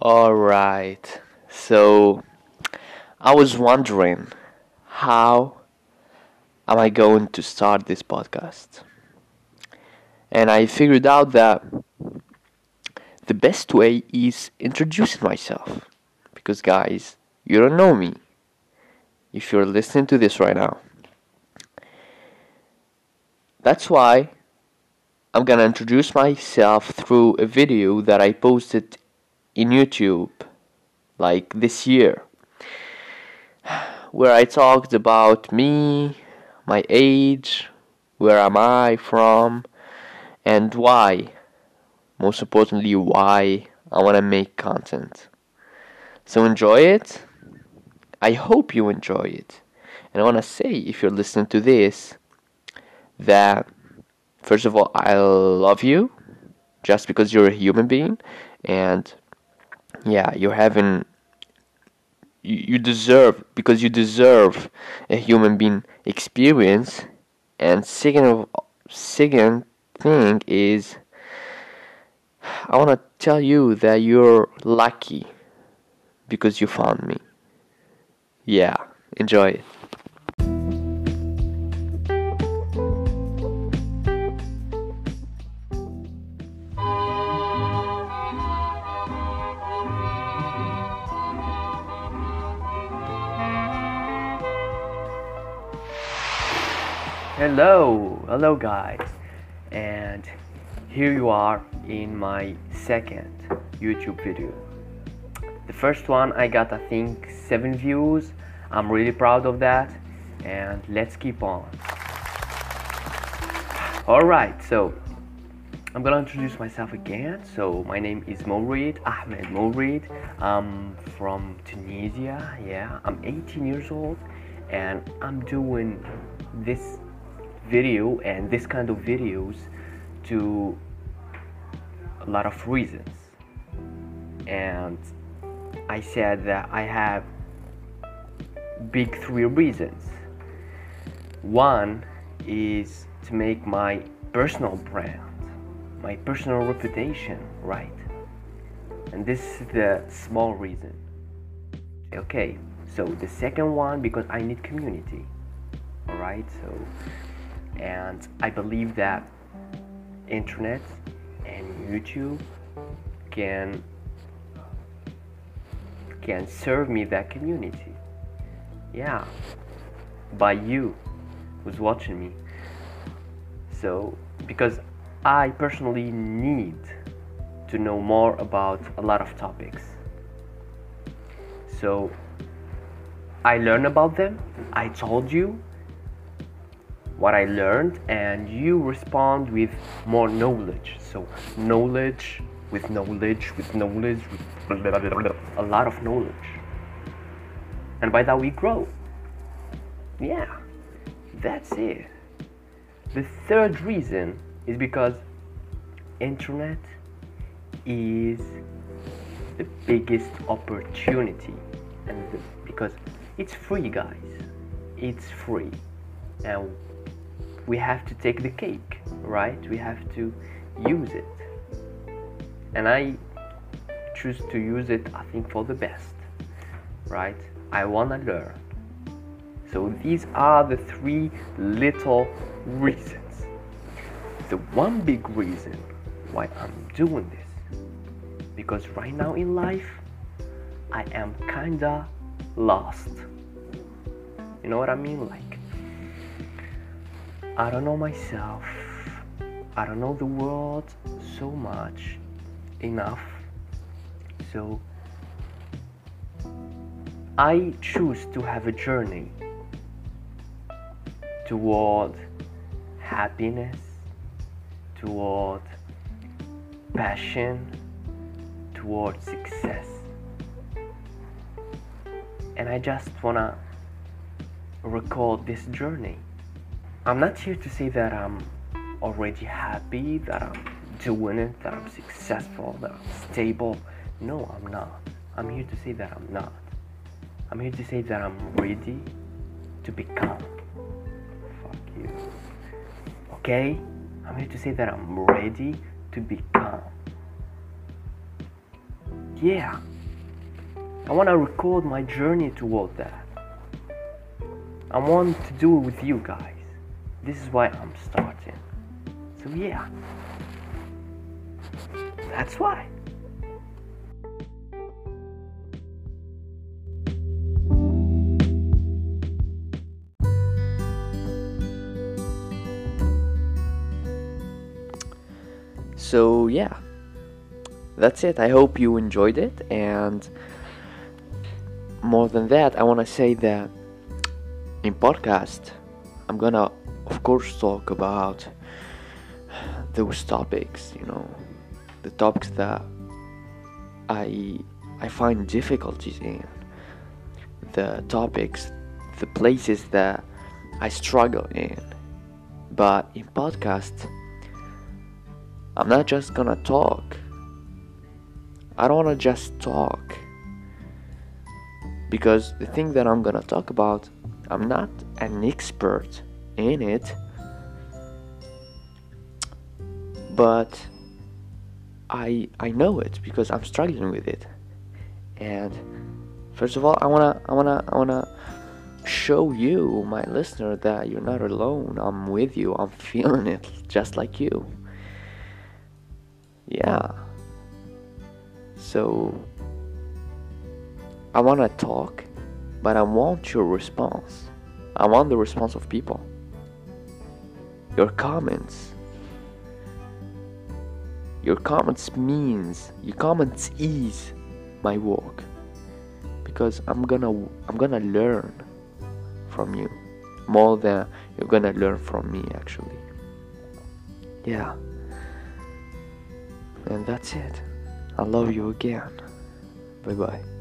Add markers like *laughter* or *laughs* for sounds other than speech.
Alright, so I was wondering how am I going to start this podcast? And I figured out that the best way is introducing myself. Because, guys, you don't know me if you're listening to this right now. That's why I'm gonna introduce myself through a video that I posted in YouTube like this year where I talked about me, my age, where am I from, and why. Most importantly, why I want to make content. So enjoy it. I hope you enjoy it. And I want to say, if you're listening to this, that first of all, I love you just because you're a human being, and yeah, you're having you, deserve because you deserve a human being experience. And second of second thing is, I want to tell you that you're lucky because you found me. Yeah, enjoy it. Hello, hello guys, and here you are in my second YouTube video. The first one I got I think 7 views, I'm really proud of that, and let's keep on. Alright, so I'm gonna introduce myself again. So my name is Mourid Ahmed Mourid. I'm from Tunisia, yeah, I'm 18 years old, and I'm doing this video and this kind of videos to a lot of reasons. And I said that I have big three reasons. One is to make my personal brand my personal reputation right. And this is the small reason. Okay so the second one because I need community. All right so and I believe that internet and YouTube can can serve me that community. Yeah, by you who's watching me. So because I personally need to know more about a lot of topics. So I learn about them. I told you what I learned and you respond with more knowledge. So knowledge with knowledge with knowledge with blah, blah, blah, a lot of knowledge. And by that we grow. Yeah, that's it. The third reason is because internet is the biggest opportunity and the, because it's free guys it's free and we have to take the cake, right? We have to use it. And I choose to use it, I think, for the best, right? I want to learn. So these are the three little reasons. The one big reason why I'm doing this, because right now in life, I am kinda lost. You know what I mean? Like, I don't know myself. I don't know the world so much enough. So I choose to have a journey toward happiness, toward passion, toward success. And I just wanna record this journey. I'm not here to say that I'm already happy, that I'm doing it, that I'm successful, that I'm stable. No, I'm not. I'm here to say that I'm not. I'm here to say that I'm ready to become. Fuck you. Okay? I'm here to say that I'm ready to become. yeah, I want to record my journey toward that. I want to do it with you guys. This is why I'm starting. So, yeah, that's why. So, yeah, that's it. I hope you enjoyed it. And more than that, I want to say that in podcast, I'm gonna, of course, talk about those topics, you know, the topics that I I find difficulties in, the topics, the places that I struggle in. But in podcast, I'm not just gonna talk. I don't wanna just talk. Because the thing that I'm gonna talk about, I'm not an expert in it. But I I know it because I'm struggling with it. And first of all, I wanna I wanna I wanna show you, my listener, that you're not alone. I'm with you. I'm *laughs* feeling it just like you yeah so i want to talk but i want your response i want the response of people your comments your comments means your comments ease my work because i'm gonna i'm gonna learn from you more than you're gonna learn from me actually yeah and that's it. I love you again. Bye bye.